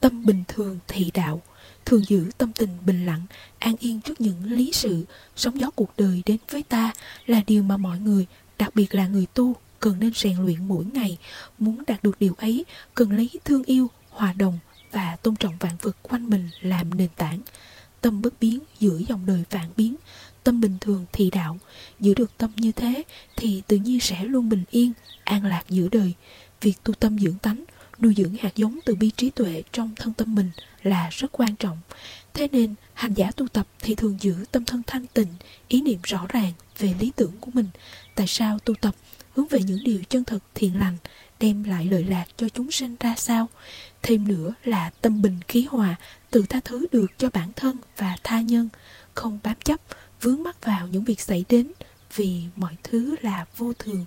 tâm bình thường thị đạo, thường giữ tâm tình bình lặng, an yên trước những lý sự, sóng gió cuộc đời đến với ta là điều mà mọi người, đặc biệt là người tu, cần nên rèn luyện mỗi ngày. Muốn đạt được điều ấy, cần lấy thương yêu, hòa đồng và tôn trọng vạn vật quanh mình làm nền tảng. Tâm bất biến giữa dòng đời vạn biến, tâm bình thường thì đạo. Giữ được tâm như thế, thì tự nhiên sẽ luôn bình yên, an lạc giữa đời. Việc tu tâm dưỡng tánh nuôi dưỡng hạt giống từ bi trí tuệ trong thân tâm mình là rất quan trọng. Thế nên, hành giả tu tập thì thường giữ tâm thân thanh tịnh, ý niệm rõ ràng về lý tưởng của mình. Tại sao tu tập? Hướng về những điều chân thật thiện lành, đem lại lợi lạc cho chúng sinh ra sao? Thêm nữa là tâm bình khí hòa, tự tha thứ được cho bản thân và tha nhân. Không bám chấp, vướng mắc vào những việc xảy đến vì mọi thứ là vô thường.